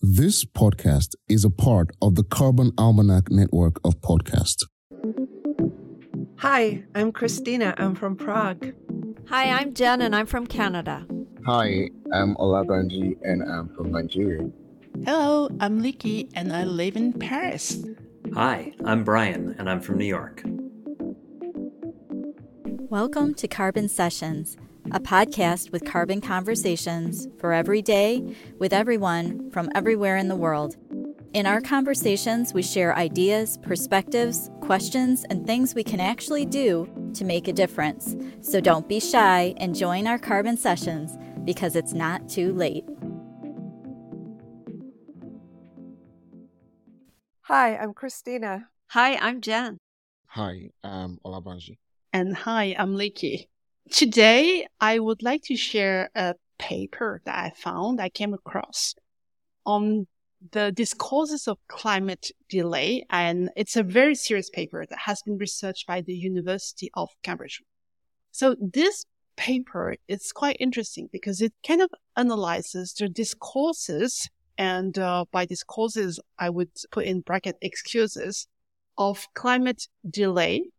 This podcast is a part of the Carbon Almanac network of podcasts. Hi, I'm Kristina. I'm from Prague. Hi, I'm Jenn and I'm from Canada. Hi, I'm Olabanji and I'm from Nigeria. Hello, I'm Leekei and I live in Paris. Hi, I'm Brian and I'm from New York. Welcome to Carbon Sessions, a podcast with carbon conversations for every day with everyone from everywhere in the world. In our conversations, we share ideas, perspectives, questions, and things we can actually do to make a difference. So don't be shy and join our carbon sessions because it's not too late. Hi, I'm Kristina. Hi, I'm Jenn. Hi, I'm Olabanji. And hi, I'm Leekei. Today, I would like to share a paper that I found, I came across on the discourses of climate delay. And it's a very serious paper that has been researched by the University of Cambridge. So this paper is quite interesting because it kind of analyzes the discourses and uh, by discourses, I would put in bracket excuses of climate delay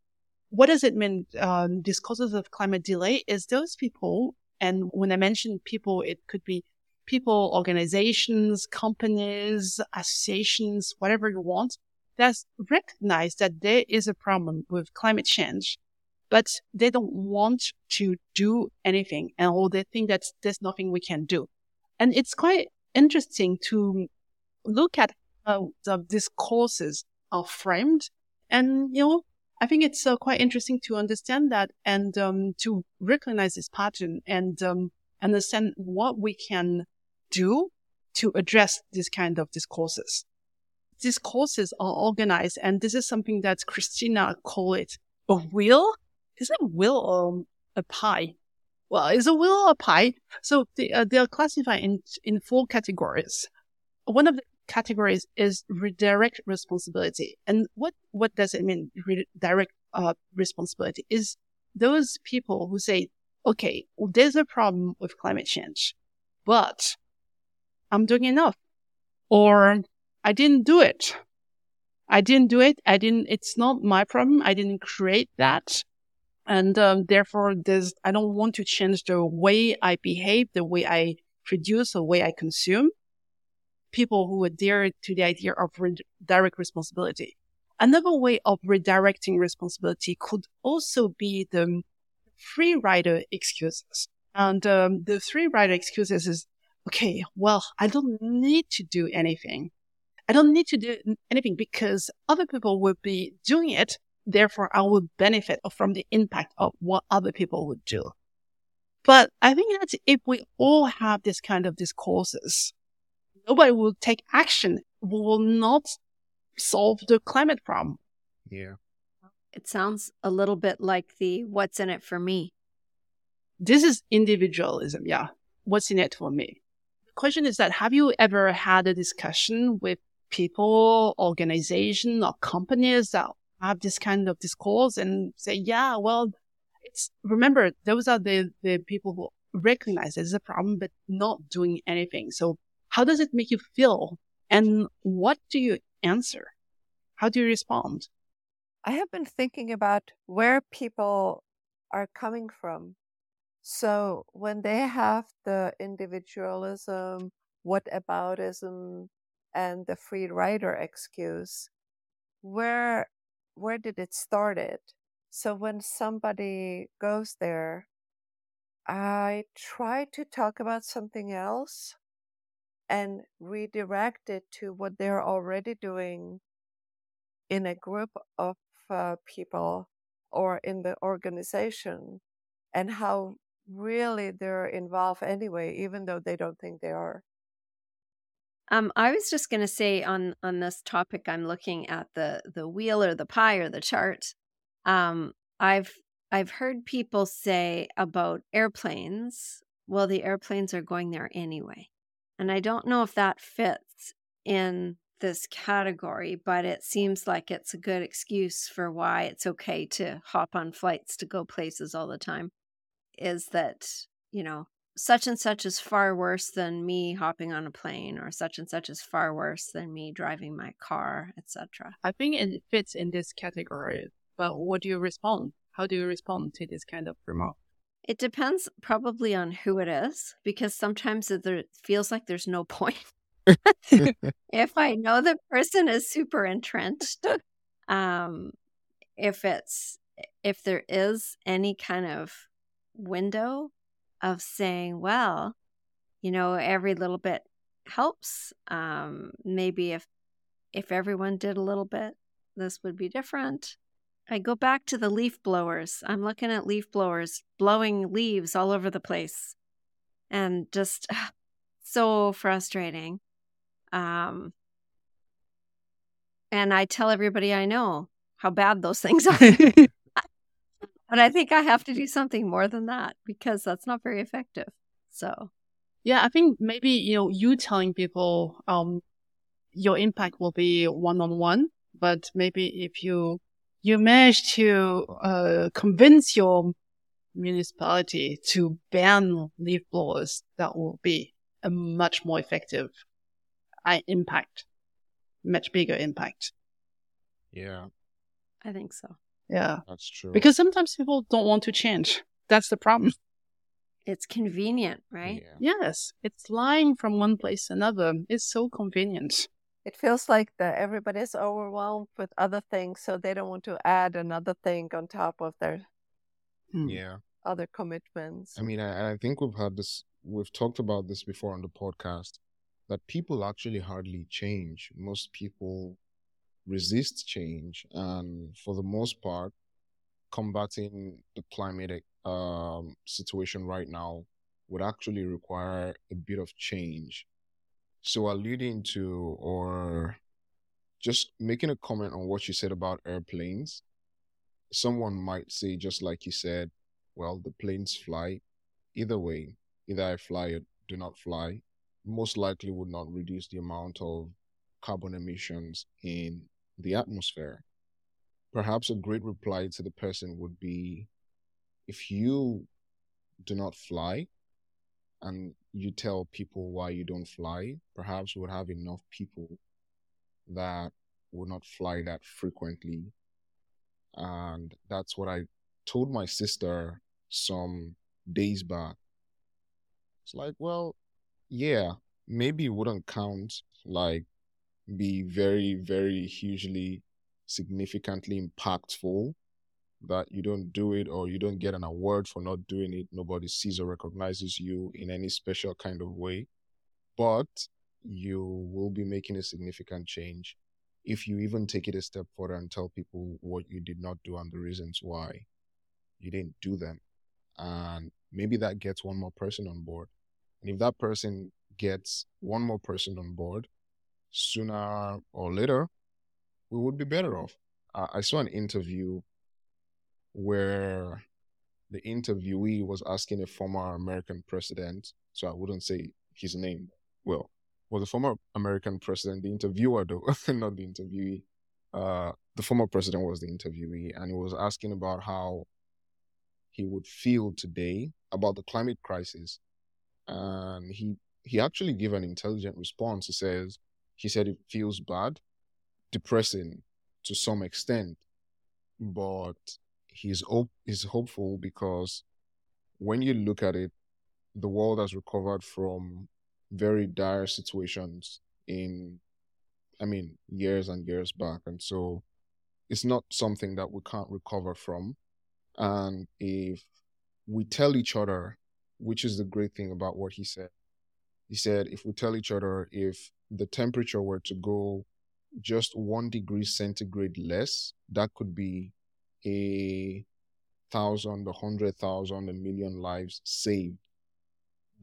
what does it mean? Um, discourses of climate delay is those people, and when I mention people, it could be people, organizations, companies, associations, whatever you want, that recognize that there is a problem with climate change, but they don't want to do anything, and or they think that there's nothing we can do. And it's quite interesting to look at how the discourses are framed and, you know, I think it's uh, quite interesting to understand that and um, to recognize this pattern and um, understand what we can do to address this kind of discourses. Discourses are organized, and this is something that Christina called it a wheel. Is it wheel or a pie? Well, is a wheel or a pie? So they, uh, they are classified in in four categories. One of the categories is redirect responsibility. And what, what does it mean? Redirect uh, responsibility is those people who say, okay, well, there's a problem with climate change, but I'm doing enough or I didn't do it. I didn't do it. I didn't, it's not my problem. I didn't create that. And um, therefore, there's, I don't want to change the way I behave, the way I produce, the way I consume people who adhere to the idea of re- direct responsibility. Another way of redirecting responsibility could also be the free rider excuses. And um, the free rider excuses is, okay, well, I don't need to do anything. I don't need to do anything because other people will be doing it. Therefore, I will benefit from the impact of what other people would do. But I think that if we all have this kind of discourses, nobody will take action, we will not solve the climate problem. Yeah. It sounds a little bit like the what's in it for me. This is individualism. Yeah. What's in it for me? The question is that have you ever had a discussion with people, organization or companies that have this kind of discourse and say, yeah, well, it's, remember, those are the, the people who recognize there's a problem, but not doing anything. So how does it make you feel? And what do you answer? How do you respond? I have been thinking about where people are coming from. So when they have the individualism, whataboutism, and the free rider excuse, where where did it start? It So when somebody goes there, I try to talk about something else and redirect it to what they're already doing in a group of uh, people or in the organization and how really they're involved anyway even though they don't think they are um, I was just going to say on on this topic, I'm looking at the the wheel or the pie or the chart. Um, I've I've heard people say about airplanes. Well, the airplanes are going there anyway. And I don't know if that fits in this category, but it seems like it's a good excuse for why it's okay to hop on flights to go places all the time. Is that, you know, such and such is far worse than me hopping on a plane or such and such is far worse than me driving my car etc I think it fits in this category. But what do you respond? How do you respond to this kind of remark? It depends probably on who it is because sometimes it feels like there's no point. If i know the person is super entrenched um if it's if there is any kind of window of saying well you know every little bit helps um maybe if if everyone did a little bit this would be different I go back to the leaf blowers. I'm looking at leaf blowers blowing leaves all over the place and just so frustrating. Um, and I tell everybody I know how bad those things are. but I think I have to do something more than that because that's not very effective. So, Yeah, I think maybe you know you telling people um your impact will be one on one, but maybe if you you managed to uh, convince your municipality to ban leaf blowers, that will be a much more effective uh, impact, much bigger impact. Yeah, I think so. Yeah, that's true. because sometimes people don't want to change. That's the problem. It's convenient, right? Yeah. Yes, it's lying from one place to another. It's so convenient. It feels like that everybody's overwhelmed with other things, so they don't want to add another thing on top of their Hmm. Yeah. other commitments. I mean, I, I think we've had this, we've talked about this before on the podcast that people actually hardly change. Most people resist change. And for the most part, combating the climatic um, situation right now would actually require a bit of change. So, alluding to or just making a comment on what you said about airplanes, someone might say, just like you said, well, the planes fly. Either way, either I fly or do not fly, most likely would not reduce the amount of carbon emissions in the atmosphere. Perhaps a great reply to the person would be if you do not fly and you tell people why you don't fly, perhaps we'll have enough people that will not fly that frequently. And that's what I told my sister some days back. It's like, well, yeah, maybe it wouldn't count like be very, very hugely significantly impactful that you don't do it or you don't get an award for not doing it. Nobody sees or recognizes you in any special kind of way. But you will be making a significant change if you even take it a step further and tell people what you did not do and the reasons why you didn't do them. And maybe that gets one more person on board. And if that person gets one more person on board, sooner or later, we would be better off. I saw an interview where the interviewee was asking a former American president, so I wouldn't say his name, well, was a former American president, the interviewer though, not the interviewee. Uh, the former president was the interviewee, and he was asking about how he would feel today about the climate crisis. And he he actually gave an intelligent response. He says he said it feels bad, depressing to some extent, but he's hope he's hopeful because when you look at it, the world has recovered from very dire situations in I mean years and years back. And so it's not something that we can't recover from. And if we tell each other, which is the great thing about what he said, he said, if we tell each other if the temperature were to go just one degree centigrade less, that could be a thousand, a hundred thousand, a million lives saved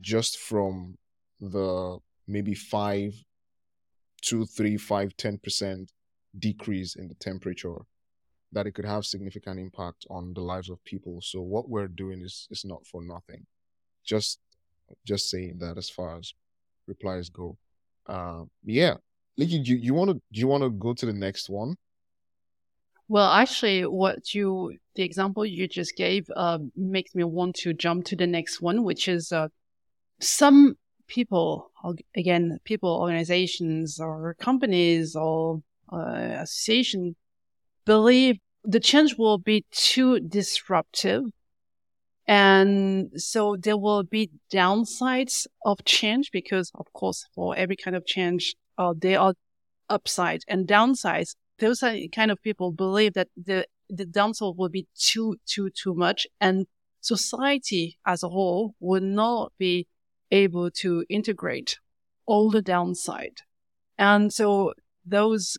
just from the maybe five, two, three, five, ten percent decrease in the temperature, that it could have significant impact on the lives of people. So what we're doing is is not for nothing. Just just saying that as far as replies go. Uh, yeah. Leekei, you, you wanna do you wanna go to the next one? Well, actually, what you the example you just gave uh, makes me want to jump to the next one, which is uh, some people, again, people, organizations, or companies, or uh, associations believe the change will be too disruptive. And so there will be downsides of change because, of course, for every kind of change, uh, there are upsides and downsides. Those are kind of people believe that the, the downside will be too, too, too much. And society as a whole would not be able to integrate all the downside. And so those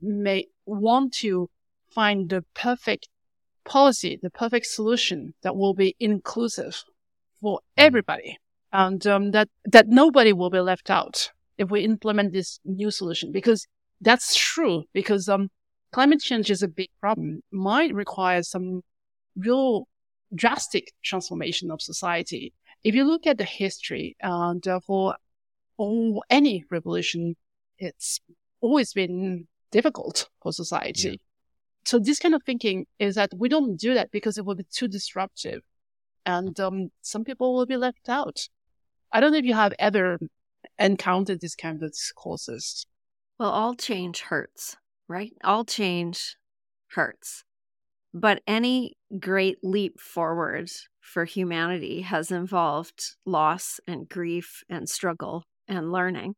may want to find the perfect policy, the perfect solution that will be inclusive for hmm. everybody and um, that, that nobody will be left out if we implement this new solution because that's true because um, climate change is a big problem, might require some real drastic transformation of society. If you look at the history and uh, for oh, any revolution, it's always been difficult for society. Yeah. So this kind of thinking is that we don't do that because it will be too disruptive and um, some people will be left out. I don't know if you have ever encountered this kind of discourses. Well, all change hurts, right? All change hurts. But any great leap forward for humanity has involved loss and grief and struggle and learning.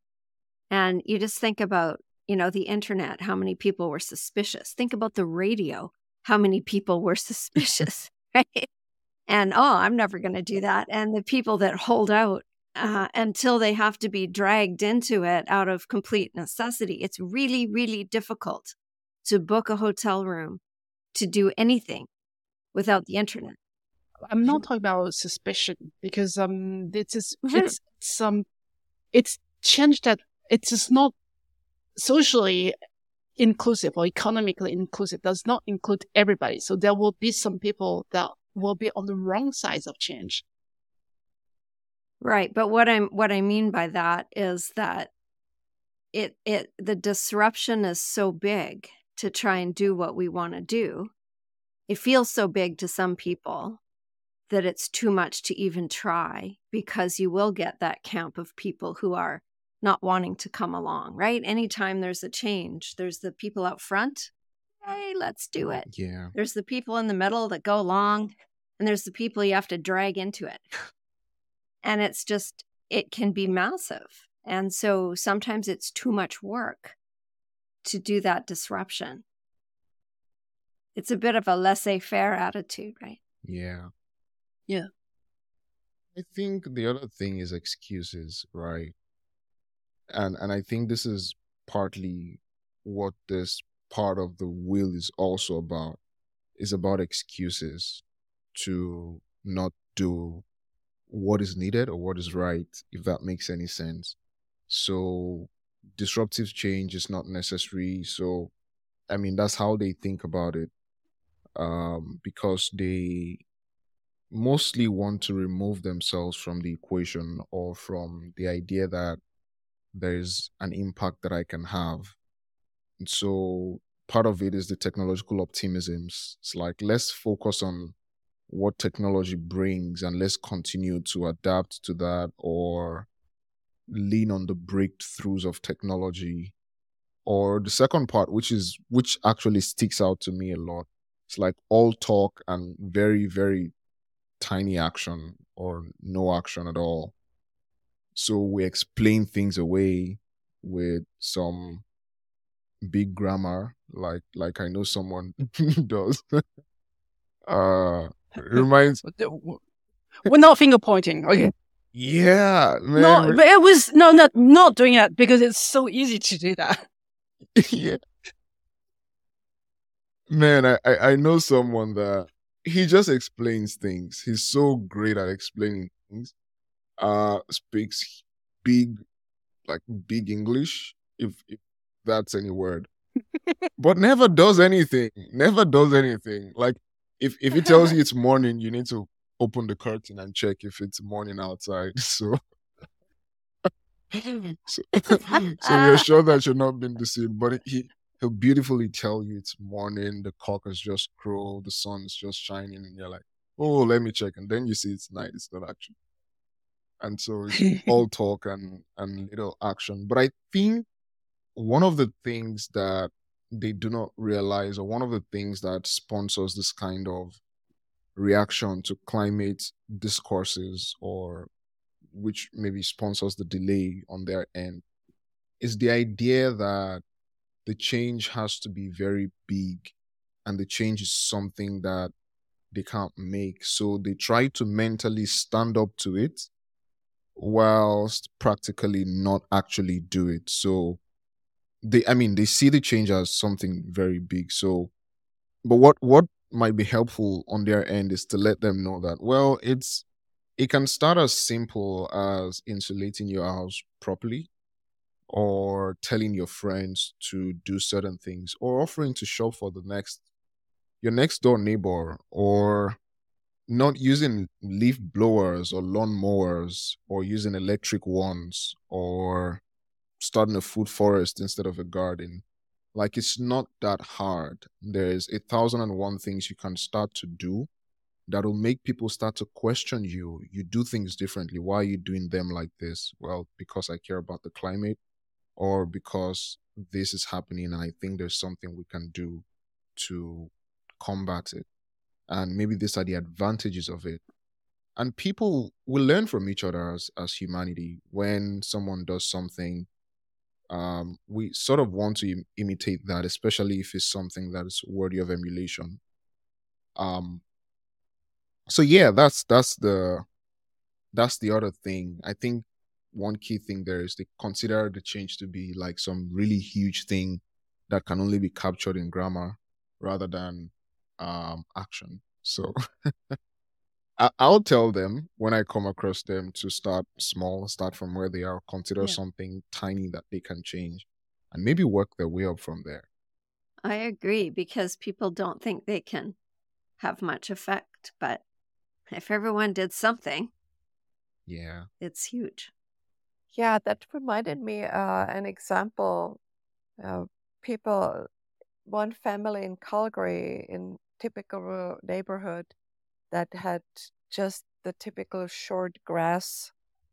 And you just think about you know, the internet, how many people were suspicious. Think about the radio, how many people were suspicious, right? And oh, I'm never going to do that. And the people that hold out uh, until they have to be dragged into it out of complete necessity. It's really, really difficult to book a hotel room, to do anything without the internet. I'm not talking about suspicion because um, it's it's, it's, it's um, it's changed that it is just not socially inclusive or economically inclusive does not include everybody. So there will be some people that will be on the wrong side of change. Right, but what I'm what I mean by that is that it it the disruption is so big to try and do what we want to do. It feels so big to some people that it's too much to even try because you will get that camp of people who are not wanting to come along, right? Anytime there's a change, there's the people out front, hey, let's do it. Yeah. There's the people in the middle that go along, and there's the people you have to drag into it. And it's just, it can be massive. And so sometimes it's too much work to do that disruption. It's a bit of a laissez faire attitude, right? Yeah. Yeah. I think the other thing is excuses, right? and and I think this is partly what this part of the will is also about is about excuses to not do what is needed or what is right if that makes any sense so disruptive change is not necessary so i mean that's how they think about it um, because they mostly want to remove themselves from the equation or from the idea that there's an impact that I can have. And so part of it is the technological optimism. It's like let's focus on what technology brings and let's continue to adapt to that or lean on the breakthroughs of technology. Or the second part, which is which actually sticks out to me a lot. It's like all talk and very, very tiny action or no action at all. So we explain things away with some big grammar, like like I know someone does. uh reminds We're not finger pointing, okay. Yeah, man. No, but it was no, not not doing that because it's so easy to do that. yeah. Man, I, I I know someone that he just explains things. He's so great at explaining things uh speaks big like big English, if, if that's any word. but never does anything. Never does anything. Like if if it tells you it's morning, you need to open the curtain and check if it's morning outside. So so, so you're sure that you're not being deceived. But he he'll beautifully tell you it's morning, the cock has just crowed, the sun's just shining, and you're like, oh, let me check. And then you see it's night. It's not actually and so it's all talk and and little action. But I think one of the things that they do not realize, or one of the things that sponsors this kind of reaction to climate discourses, or which maybe sponsors the delay on their end, is the idea that the change has to be very big and the change is something that they can't make. So they try to mentally stand up to it whilst practically not actually do it. So they I mean they see the change as something very big. So but what what might be helpful on their end is to let them know that well it's it can start as simple as insulating your house properly or telling your friends to do certain things or offering to shop for the next your next door neighbor or not using leaf blowers or lawn mowers or using electric ones or starting a food forest instead of a garden. Like it's not that hard. There's a thousand and one things you can start to do that'll make people start to question you. You do things differently. Why are you doing them like this? Well, because I care about the climate or because this is happening and I think there's something we can do to combat it. And maybe these are the advantages of it. And people will learn from each other as, as humanity. When someone does something, um, we sort of want to Im- imitate that, especially if it's something that is worthy of emulation. Um, so yeah, that's that's the that's the other thing. I think one key thing there is to consider the change to be like some really huge thing that can only be captured in grammar rather than um, action. So I- will tell them when I come across them to start small, start from where they are, consider yeah. something tiny that they can change, and maybe work their way up from there. I agree because people don't think they can have much effect, but if everyone did something, yeah, it's huge. Yeah, that reminded me uh, an example. Uh, people, one family in Calgary in typical neighborhood that had just the typical short grass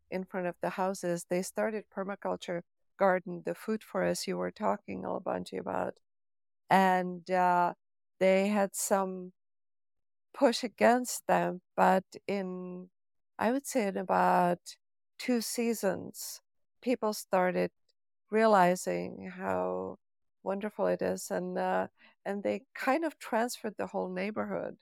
in front of the houses, they started permaculture garden, the food forest you were talking a bunch about, and uh, they had some push against them, but in I would say in about two seasons, people started realizing how wonderful it is, and uh, and they kind of transferred the whole neighborhood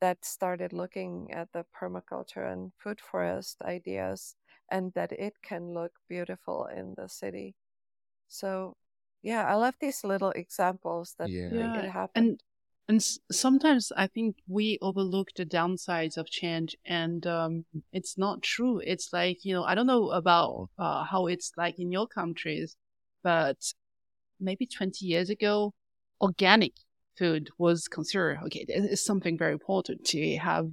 that started looking at the permaculture and food forest ideas and that it can look beautiful in the city. So, yeah, I love these little examples that yeah. yeah. it happened. And and sometimes I think we overlook the downsides of change, and um, it's not true. It's like you know I don't know about uh, how it's like in your countries, but maybe 20 years ago, organic food was considered okay. It's something very important to have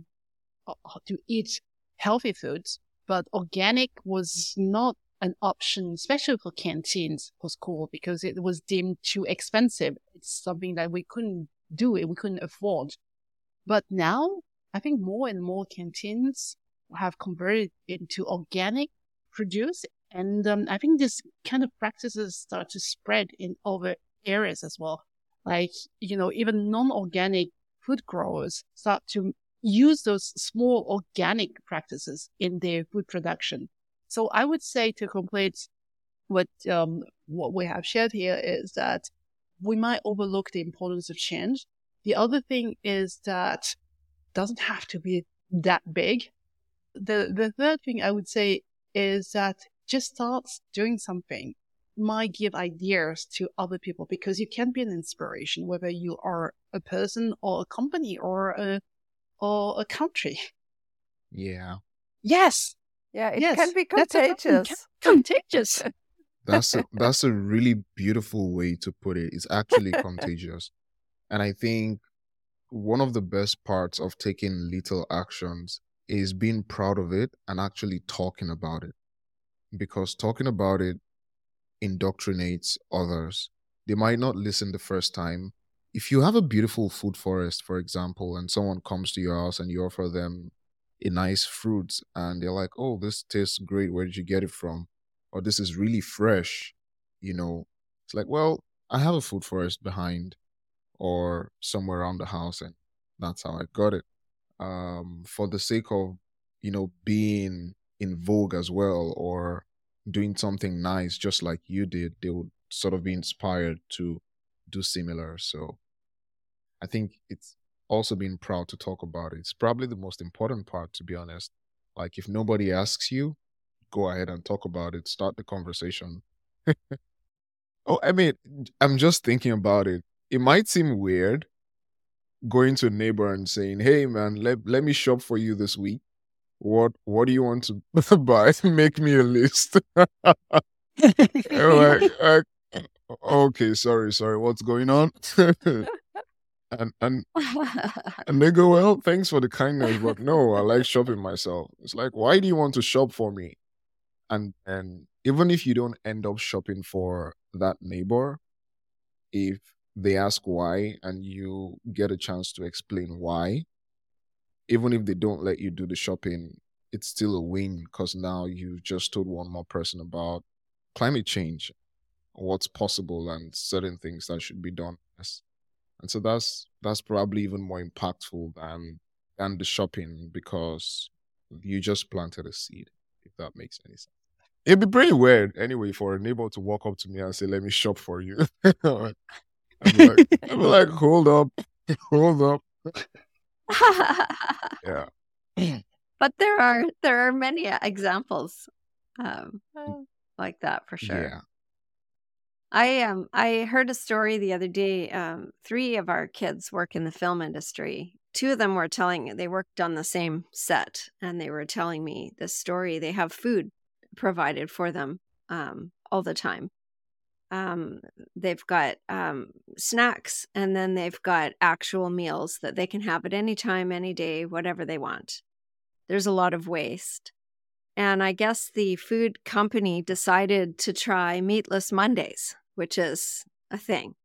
uh, to eat healthy foods, but organic was not an option, especially for canteens for school, because it was deemed too expensive. It's something that we couldn't do it, we couldn't afford. But now, I think more and more canteens have converted into organic produce and um, I think this kind of practices start to spread in other areas as well. Like, you know, even non-organic food growers start to use those small organic practices in their food production. So I would say to complete what, um, what we have shared here is that we might overlook the importance of change. The other thing is that doesn't have to be that big. The, the third thing I would say is that just start doing something might give ideas to other people because you can be an inspiration, whether you are a person or a company or a or a country. Yeah. Yes. Yeah, it yes. can be contagious. contagious. That's a, that's a really beautiful way to put it. It's actually contagious. And I think one of the best parts of taking little actions is being proud of it and actually talking about it because talking about it indoctrinates others. They might not listen the first time. If you have a beautiful food forest, for example, and someone comes to your house and you offer them a nice fruit and they're like, oh, this tastes great. Where did you get it from? Or this is really fresh. You know, it's like, well, I have a food forest behind or somewhere around the house, and that's how I got it. Um, for the sake of, you know, being in vogue as well or doing something nice just like you did, they would sort of be inspired to do similar. So I think it's also being proud to talk about it. It's probably the most important part, to be honest. Like if nobody asks you, go ahead and talk about it. Start the conversation. oh, I mean, I'm just thinking about it. It might seem weird going to a neighbor and saying, "Hey, man, let let me shop for you this week. What what do you want to buy? Make me a list." like, like, uh, okay, sorry, sorry. What's going on? and and and they go, well, thanks for the kindness, but no, I like shopping myself. It's like, why do you want to shop for me? And and even if you don't end up shopping for that neighbor, if they ask why and you get a chance to explain why, even if they don't let you do the shopping, it's still a win because now you just told one more person about climate change, what's possible, and certain things that should be done. And so that's that's probably even more impactful than than the shopping because you just planted a seed, if that makes any sense. It'd be pretty weird anyway for a neighbor to walk up to me and say, Let me shop for you. I'd, be like, I'd be like, hold up, hold up. yeah. But there are there are many examples um, like that for sure. Yeah. I um I heard a story the other day. Um, three of our kids work in the film industry. Two of them were telling they worked on the same set, and they were telling me this story. They have food provided for them um, all the time. Um, they've got um, snacks, and then they've got actual meals that they can have at any time, any day, whatever they want. There's a lot of waste. And I guess the food company decided to try meatless Mondays which is a thing.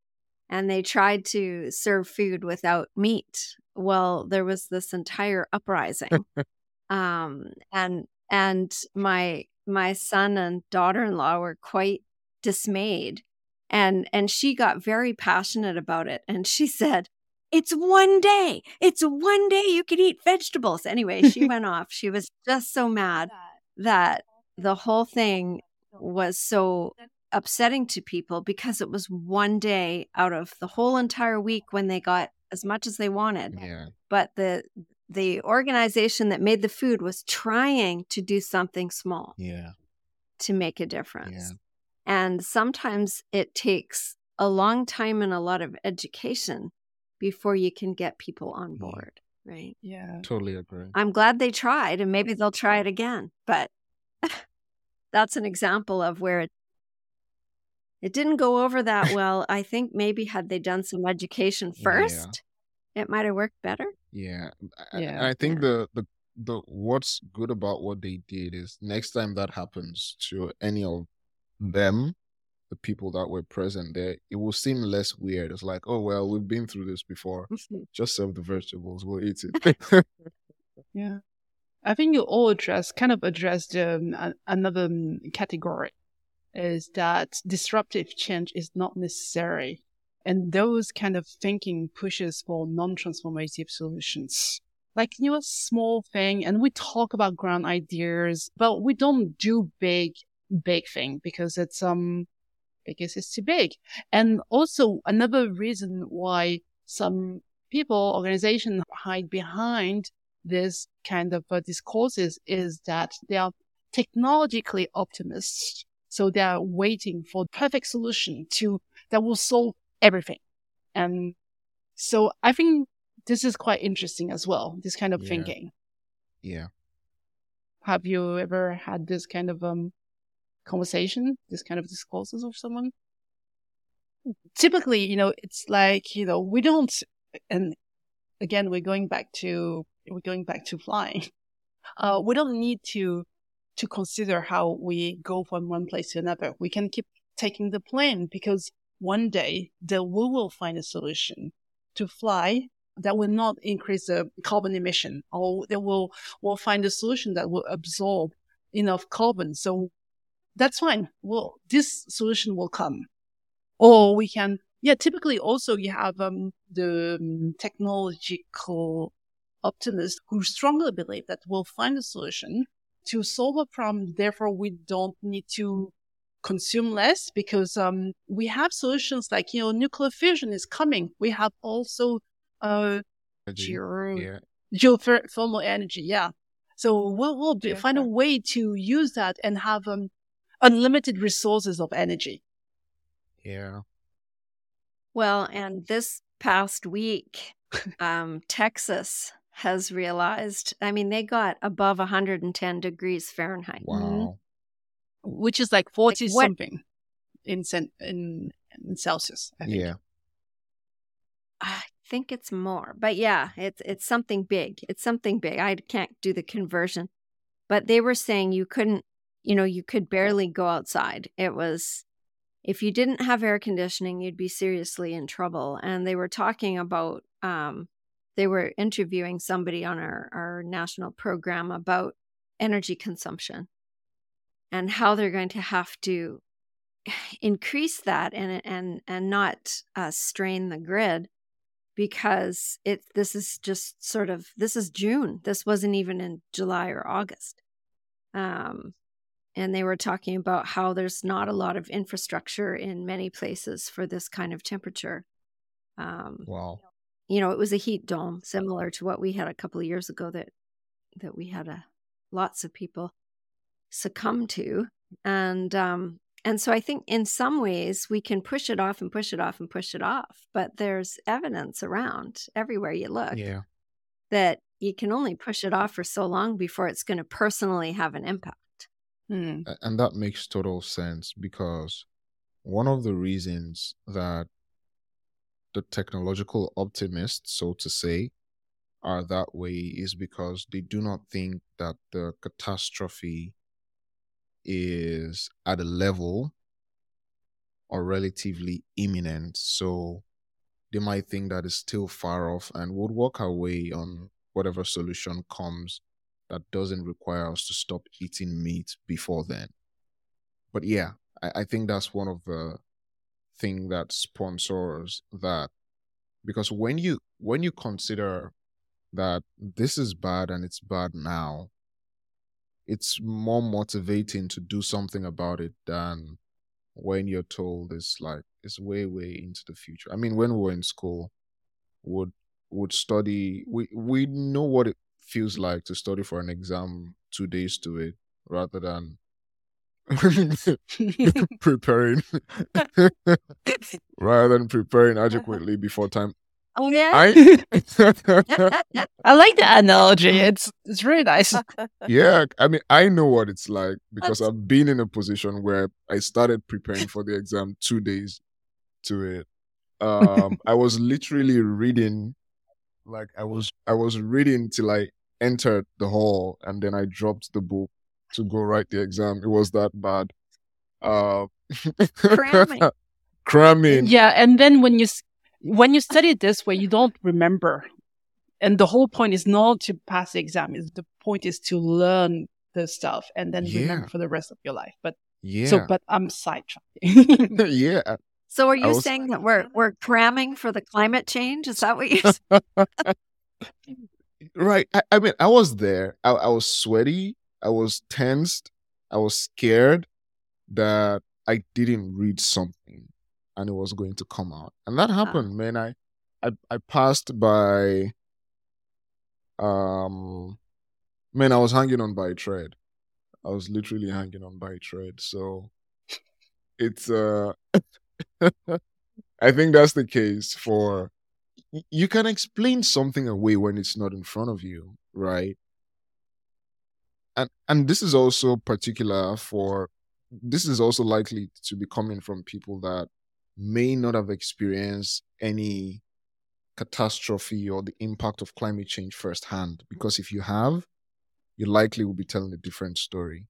And they tried to serve food without meat. Well, there was this entire uprising. um, and and my my son and daughter-in-law were quite dismayed. And and she got very passionate about it. And she said, it's one day. It's one day you can eat vegetables. Anyway, she went off. She was just so mad that the whole thing was so upsetting to people because it was one day out of the whole entire week when they got as much as they wanted. Yeah. But the the organization that made the food was trying to do something small. Yeah. To make a difference. Yeah. And sometimes it takes a long time and a lot of education before you can get people on mm. board, right? Yeah. Totally agree. I'm glad they tried and maybe they'll try it again, but that's an example of where it it didn't go over that well. I think maybe had they done some education first, yeah. it might have worked better. Yeah. Yeah. I think yeah. the the the what's good about what they did is next time that happens to any of them, the people that were present there, it will seem less weird. It's like, oh well, we've been through this before. Just serve the vegetables, we'll eat it. yeah. I think you all address kind of addressed um, another um, category is that disruptive change is not necessary. And those kind of thinking pushes for non-transformative solutions. Like, you know, a small thing, and we talk about grand ideas, but we don't do big, big thing because it's, um, because it's too big. And also another reason why some people, organizations hide behind this kind of uh, discourses is that they are technologically optimists so they are waiting for the perfect solution to that will solve everything. And so I think this is quite interesting as well, this kind of yeah. thinking. Yeah. Have you ever had this kind of um conversation, this kind of discourses with someone? Typically, you know, it's like, you know, we don't and again we're going back to we're going back to flying. Uh, we don't need to to consider how we go from one place to another. We can keep taking the plane because one day the, we will find a solution to fly that will not increase the carbon emission, or they will will find a solution that will absorb enough carbon. So that's fine. Well, this solution will come, or we can. Yeah, typically also you have um, the um, technological optimists who strongly believe that we'll find a solution to solve a problem. Therefore, we don't need to consume less because um, we have solutions like you know nuclear fusion is coming. We have also uh, geo Yeah. geothermal energy. Yeah, so we'll, we'll be, find a way to use that and have um, unlimited resources of energy. Yeah. Well, and this past week, um, Texas has realized, I mean, they got above 110 degrees Fahrenheit. Wow. which is like 40 what- something in, in in Celsius. I think. Yeah. I think it's more, but yeah, it's it's something big. It's something big. I can't do the conversion, but they were saying you couldn't, you know, you could barely go outside. It was if you didn't have air conditioning, you'd be seriously in trouble. And they were talking about, um, they were interviewing somebody on our our national program about energy consumption and how they're going to have to increase that and and and not uh, strain the grid because it this is just sort of this is June. This wasn't even in July or August. Um, and they were talking about how there's not a lot of infrastructure in many places for this kind of temperature. Um, Wow. you know, it was a heat dome similar to what we had a couple of years ago that that we had a lots of people succumb to, and um, and so I think in some ways we can push it off and push it off and push it off, but there's evidence around everywhere you look Yeah. that you can only push it off for so long before it's going to personally have an impact. Hmm. A- And that makes total sense because one of the reasons that the technological optimists, so to say, are that way is because they do not think that the catastrophe is at a level or relatively imminent. So they might think that it's still far off and would walk away on whatever solution comes that doesn't require us to stop eating meat before then. But yeah, I, I think that's one of the thing that sponsors that because when you when you consider that this is bad and it's bad now, it's more motivating to do something about it than when you're told it's like it's way way into the future. I mean, when we were in school, would would study we we know what it feels like to study for an exam two days to it rather than preparing rather than preparing adequately before time. Oh yeah. I I like the analogy. It's it's really nice. yeah, I mean I know what it's like because That's- I've been in a position where I started preparing for the exam two days to it. Um I was literally reading like I was I was reading till I entered the hall and then I dropped the book to go write the exam. It was that bad. Uh Cramming. cramming. yeah, and then when you when you study it this way, you don't remember, and the whole point is not to pass the exam. Is the point is to learn the stuff and then Yeah. remember for the rest of your life. But Yeah. so, but I'm sidetracking. yeah. So are you was- saying that we're we're cramming for the climate change? Is that what you're saying? Right. I, I mean, I was there. I, I was sweaty. I was tensed. I was scared that I didn't read something and it was going to come out. And that happened, man. I, I I passed by um man, I was hanging on by a thread. I was literally hanging on by a thread. So it's uh I think that's the case for you can explain something away when it's not in front of you, right? And and this is also particular for this is also likely to be coming from people that may not have experienced any catastrophe or the impact of climate change firsthand. Because if you have, you likely will be telling a different story.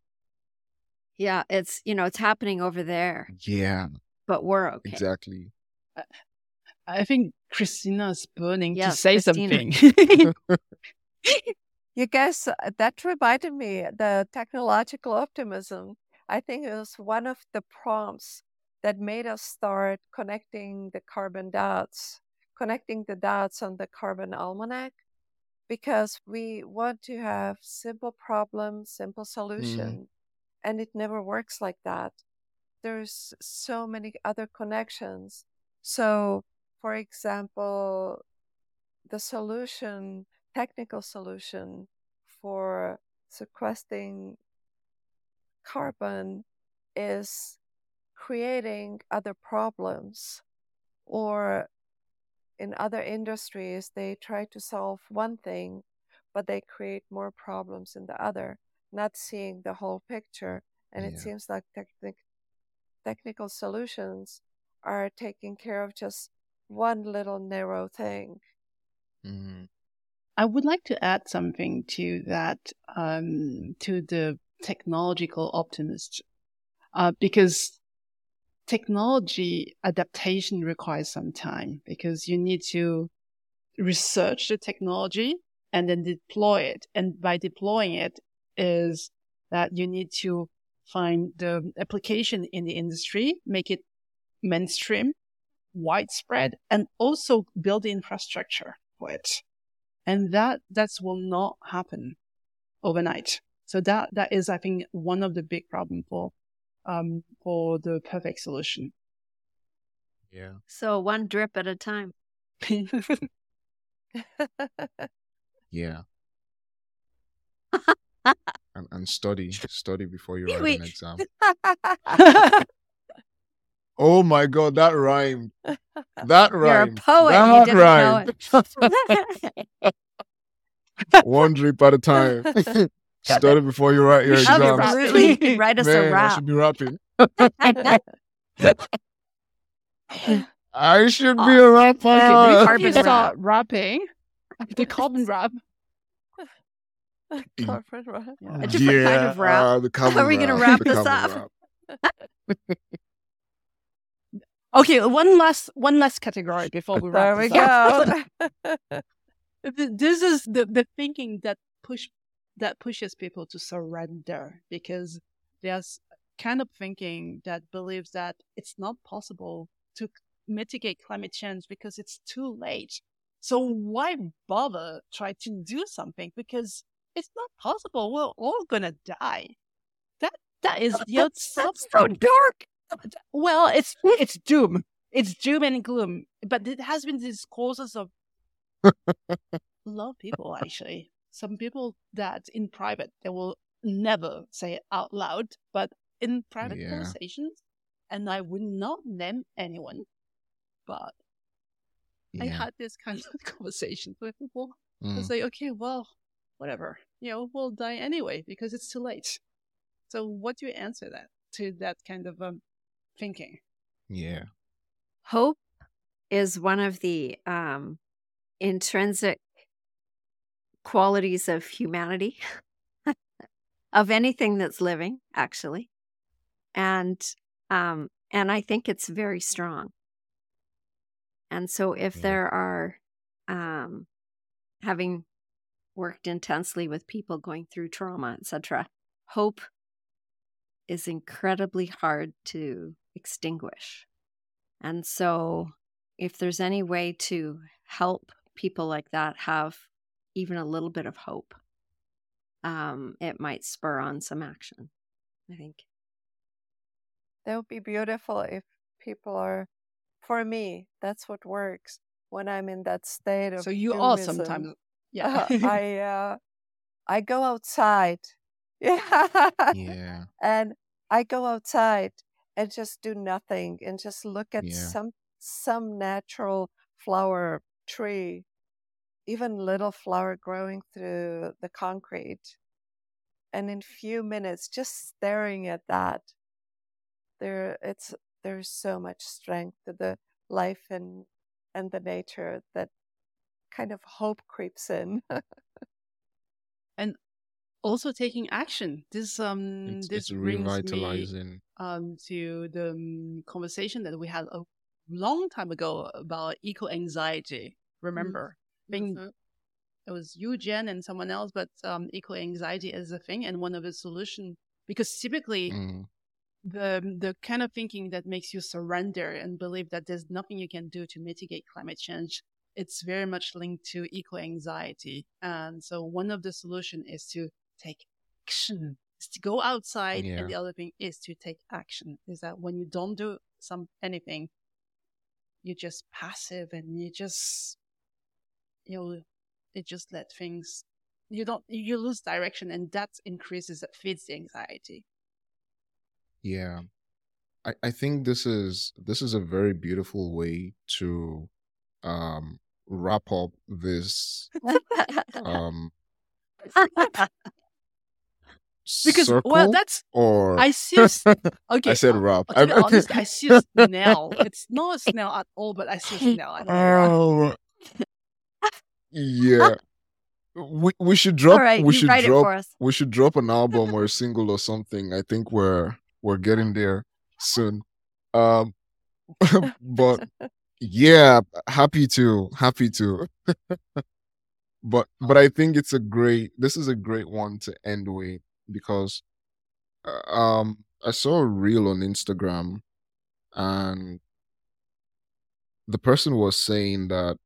yeah, it's you know it's happening over there, Yeah, but we're okay. exactly. Uh, I think Kristina is burning to say Kristina. something. You guys, uh, that reminded me the technological optimism. I think it was one of the prompts that made us start connecting the carbon dots, connecting the dots on the carbon almanac, because we want to have simple problems, simple solution, and it never works like that. There's so many other connections. So, for example, the solution technical solution for sequestering carbon is creating other problems or in other industries they try to solve one thing but they create more problems in the other not seeing the whole picture and it seems like technic- technical solutions are taking care of just one little narrow thing Mhm. I would like to add something to that, um, to the technological optimist, uh, because technology adaptation requires some time because you need to research the technology and then deploy it. And by deploying it is that you need to find the application in the industry, make it mainstream, widespread, and also build the infrastructure for it and that that's will not happen overnight. So that that is, I think, one of the big problem for um for the perfect solution. Yeah. So one drip at a time. Yeah. and, and study, study before you write an exam. Oh my god, that rhymed. That rhymed. You're a poet. That you didn't rhymed. know it. One drip at a time. study before you write your You should exams. Absolutely. Write us Man, a I rap. should be rapping. I should be a rapper. Okay, If carbon you start rapping, the carbon rap. Carbon rap. Yeah. A different kind of rap. uh, the are we gonna wrap this up? Okay, one last one last category before we There wrap we this up. go. This is the, the thinking that push that pushes people to surrender because there's kind of thinking that believes that it's not possible to mitigate climate change because it's too late. So why bother try to do something because it's not possible. We're all gonna die. That that is your That's, that's so dark. Well, it's it's doom. It's doom and gloom. But it has been discourses of a lot of people actually. Some people that in private they will never say it out loud, but in private Yeah. conversations, and I would not name anyone, but I had this kind of conversation with people. I Mm. was like, okay, well, whatever. You know, we'll die anyway because it's too late. So what do you answer that to that kind of um, thinking? Yeah. Hope is one of the um, intrinsic qualities of humanity, of anything that's living, actually, and um, and I think it's very strong. And so, if Yeah. there are, um, having worked intensely with people going through trauma, etc., hope is incredibly hard to extinguish. And so, if there's any way to help people like that have even a little bit of hope, um, it might spur on some action. I think. That would be beautiful if people are, for me, that's what works when I'm in that state of So you are doomism. sometimes, yeah. Uh, I uh, I go outside, yeah, Yeah. and I go outside and just do nothing and just look at Yeah. some some natural flower tree, even little flower growing through the concrete, and in few minutes, just staring at that, there it's there's so much strength to the life and and the nature that kind of hope creeps in. also taking action. This um It's, this it's brings me revitalizing. um to the um, conversation that we had a long time ago about eco anxiety. Remember? I think Mhm. it was you, Jenn, and someone else, but um, eco anxiety is a thing, and one of the solution because typically Mm, the the kind of thinking that makes you surrender and believe that there's nothing you can do to mitigate climate change it's very much linked to eco anxiety and so one of the solution is to take action is to go outside Yeah. and the other thing is to take action is that when you don't do some anything you're just passive and you just you know it just let things you don't you lose direction and that increases that feeds the anxiety yeah. I, I think this is this is a very beautiful way to um wrap up this um because well that's or I see. a Okay, I said uh, wrap. to be honest, I see a snail. It's not a snail at all, but I see a snail. I don't know why. Oh, yeah. We we should drop. Right, we should drop. We should drop an album or a single or something. I think we're we're getting there soon. Um, but yeah, happy to happy to. but but I think it's a great. This is a great one to end with because, uh, um, I saw a reel on Instagram, and the person was saying that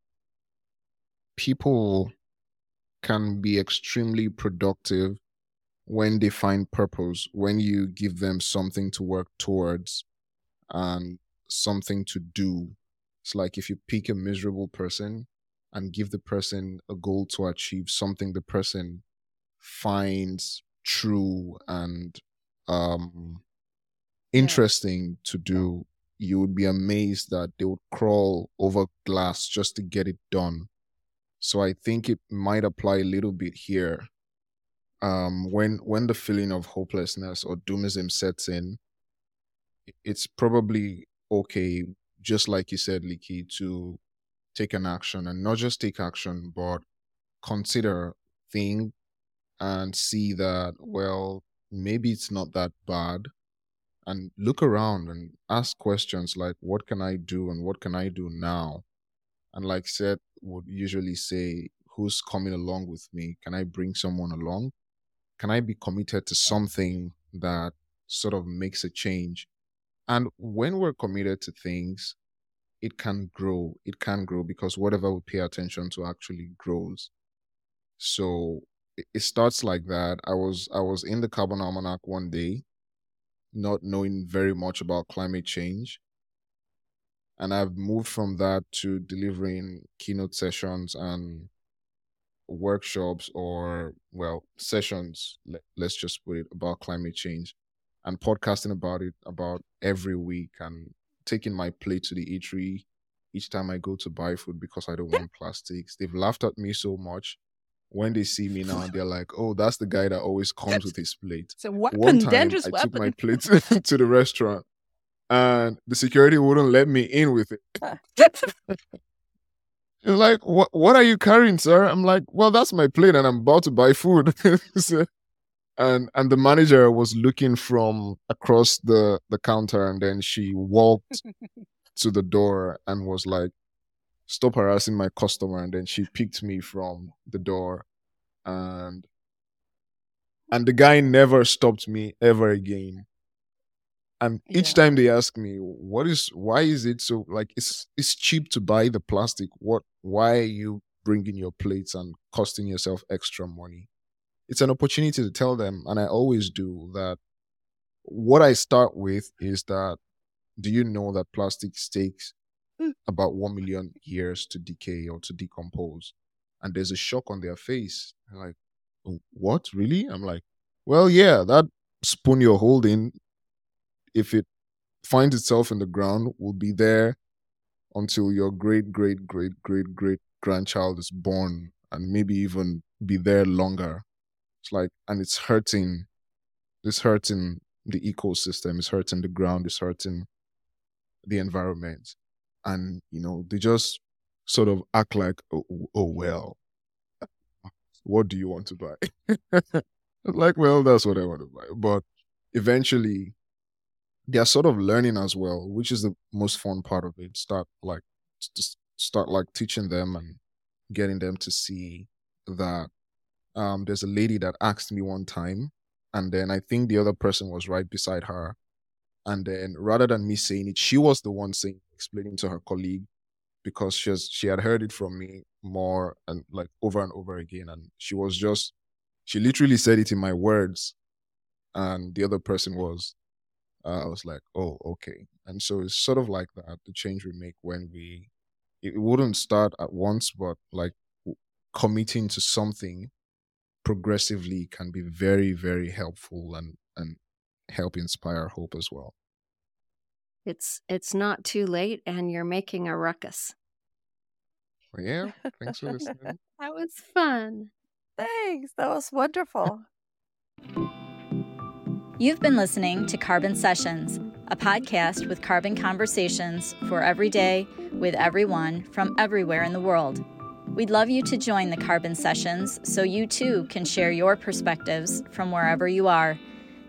people can be extremely productive when they find purpose, when you give them something to work towards and something to do. It's like if you pick a miserable person and give the person a goal to achieve something the person finds true and um interesting to do, you would be amazed that they would crawl over glass just to get it done. So I think it might apply a little bit here. Um, when when the feeling of hopelessness or doomism sets in, it's probably okay, just like you said, Leekei, to take an action and not just take action, but consider, think, and see that well, maybe it's not that bad and look around and ask questions like what can i do and what can i do now? And like Seth would usually say who's coming along with me? Can i bring someone along? Can i be committed to something that sort of makes a change? And when we're committed to things it can grow it can grow because whatever we pay attention to actually grows. So it starts like that i was i was in the carbon almanac one day not knowing very much about climate change. And I've moved from that to delivering keynote sessions and workshops or, well, sessions, let, let's just put it, about climate change and podcasting about it about every week and taking my plate to the eatery each time I go to buy food because I don't want plastics. They've laughed at me so much. When they see me now, they're like, oh, that's the guy that always comes with his plate It's a one time dangerous I weapon. took my plate to the restaurant and the security wouldn't let me in with it. It's like, what what are you carrying, sir? I'm like, well, that's my plate and I'm about to buy food. So- and and the manager was looking from across the, the counter and then she walked to the door and was like, stop harassing my customer. And then she picked me from the door and and the guy never stopped me ever again and each Yeah. time they ask me what is why is it so like it's it's cheap to buy the plastic what why are you bringing your plates and costing yourself extra money it's an opportunity to tell them and i always do that what i start with is that do you know that plastic takes. About 1 million years to decay or to decompose. And there's a shock on their face. Like "Oh, what? Really? I'm like well yeah that spoon you're holding if it finds itself in the ground will be there until your great great great great great grandchild is born and maybe even be there longer. It's like and it's hurting. It's hurting the ecosystem. It's hurting the ground. It's hurting the environment and you know they just sort of act like oh, oh well what do you want to buy like well that's what i want to buy but eventually they are sort of learning as well, which is the most fun part of it. Start like start like teaching them and getting them to see that um there's a lady that asked me one time and then I think the other person was right beside her. And then rather than me saying it, she was the one saying explaining to her colleague because she has she had heard it from me more and like over and over again. And she was just she literally said it in my words. And the other person was uh, I was like, oh, okay. And so it's sort of like that, the change we make when we, it wouldn't start at once, but like committing to something progressively can be very, very helpful and, and help inspire hope as well. It's it's not too late and you're making a ruckus. Well, yeah, thanks for listening. that was fun. Thanks. That was wonderful. You've been listening to Carbon Sessions, a podcast with carbon conversations for every day with everyone from everywhere in the world. We'd love you to join the Carbon Sessions so you too can share your perspectives from wherever you are.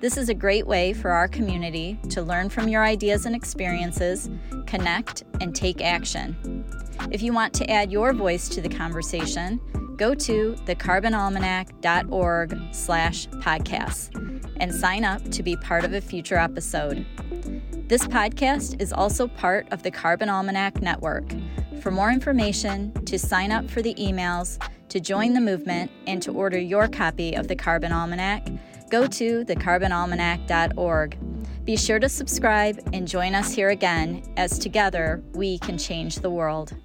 This is a great way for our community to learn from your ideas and experiences, connect, and take action. If you want to add your voice to the conversation, go to thecarbonalmanac.org slash podcasts and sign up to be part of a future episode. This podcast is also part of the Carbon Almanac Network. For more information, to sign up for the emails, to join the movement, and to order your copy of the Carbon Almanac, go to thecarbonalmanac.org. Be sure to subscribe and join us here again as together we can change the world.